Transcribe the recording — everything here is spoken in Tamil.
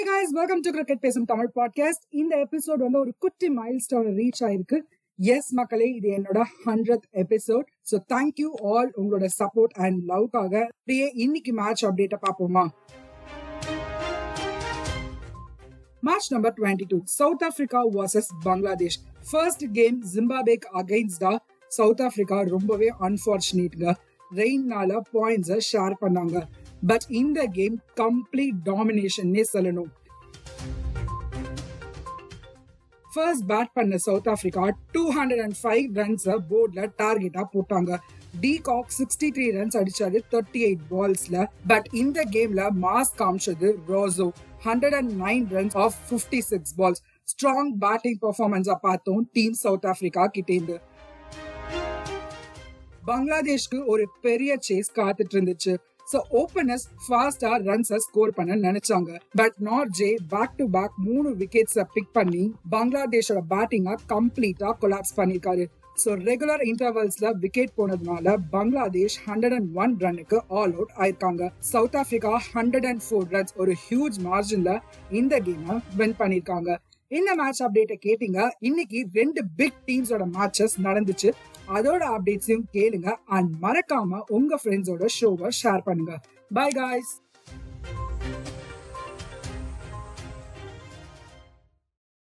Hey guys welcome to cricket பேசும் தமிழ் பாட்காஸ்ட் இந்த எபிசோட் வந்து ஒரு குட்டி மைல் ஸ்டோன் ரீச் ஆயிருக்கு. எஸ் மக்களே இது என்னோட hundred episode so thank you all உங்களோட சப்போர்ட் அண்ட் லவ்க்காக அப்படியே இன்னைக்கு மேட்ச் அப்டேட்டை பார்ப்போமா? Match number twenty two South Africa versus Bangladesh first game ஜிம்பாபேக் அகைன்ஸ்டா சவுத் ஆப்பிரிக்கா ரொம்பவே அன்பார்ச்சுனேட்ங்க ரெயின்னால பாயிண்ட்ஸை ஷேர் பண்ணாங்க. பட் இந்த கேம் கம்ப்ளீட் டாமினேஷன்னே சொல்லணும் ஃபர்ஸ்ட் பேட் பண்ண South Africa two hundred and five runs போர்ட்ல டார்கெட்டா போட்டாங்க. De Kock sixty three runs அடிச்சாரு தேர்ட்டி எயிட் பால்ஸ்ல பட் இந்த கேம்ல மாஸ் காமிச்சது Rossouw hundred and nine runs off fifty six balls strong batting பர்ஃபார்மன்ஸா பார்த்தோம் டீம் சவுத் ஆப்பிரிக்கா கிட்டேந்து. பங்களாதேஷ்க்கு ஒரு பெரிய சேஸ் காத்துட்டு இருந்துச்சு. ஸோ ஓப்பனர்ஸ் ஃபாஸ்டா ரன்ஸை ஸ்கோர் பண்ண நினைச்சாங்க. But Nortje back to back மூணு விக்கெட்ஸை பிக் பண்ணி பங்களாதேஷோட பேட்டிங்கை கம்ப்ளீட்டா கொலாப்ஸ் பண்ணிருக்காரு. ஸோ ரெகுலர் இன்டர்வல்ஸ்ல விக்கெட் போனதுனால பங்களாதேஷ் ஹண்ட்ரட் அண்ட் ஒன் ரன்னுக்கு ஆல் அவுட் ஆயிருக்காங்க. South Africa hundred and four runs ஒரு ஹியூஜ் மார்ஜின்ல இந்த கேமை வின் பண்ணிருக்காங்க. இந்த மேட்ச் அப்டேட்டை கேட்டீங்க. இன்னைக்கு ரெண்டு பிக் டீம்ஸோட மேட்சஸ் நடந்துச்சு. அதோட அப்டேட்ஸையும் கேளுங்க. அண்ட் மறக்காம உங்க ஃப்ரெண்ட்ஸோட ஷோவை ஷேர் பண்ணுங்க. By guys